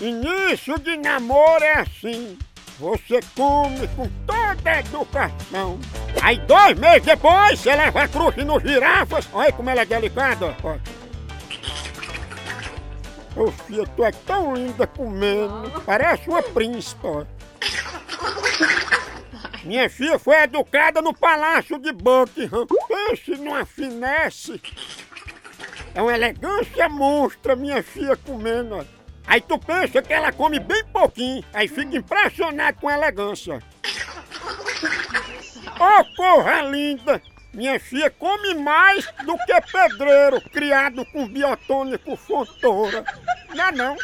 Início de namoro é assim. Você come com toda a educação. Aí dois meses depois você leva a cruz no girafas. Olha como ela é delicada. Ó. Ô filha, tu é tão linda comendo. Parece uma príncipe. Minha filha foi educada no palácio de Buckingham. Pense numa finesse. É uma elegância monstra, minha filha comendo. ó. Aí tu pensa que ela come bem pouquinho, aí fica impressionado com a elegância. Ô porra linda! Minha filha come mais do que pedreiro criado com biotônico fontoura. Não é não?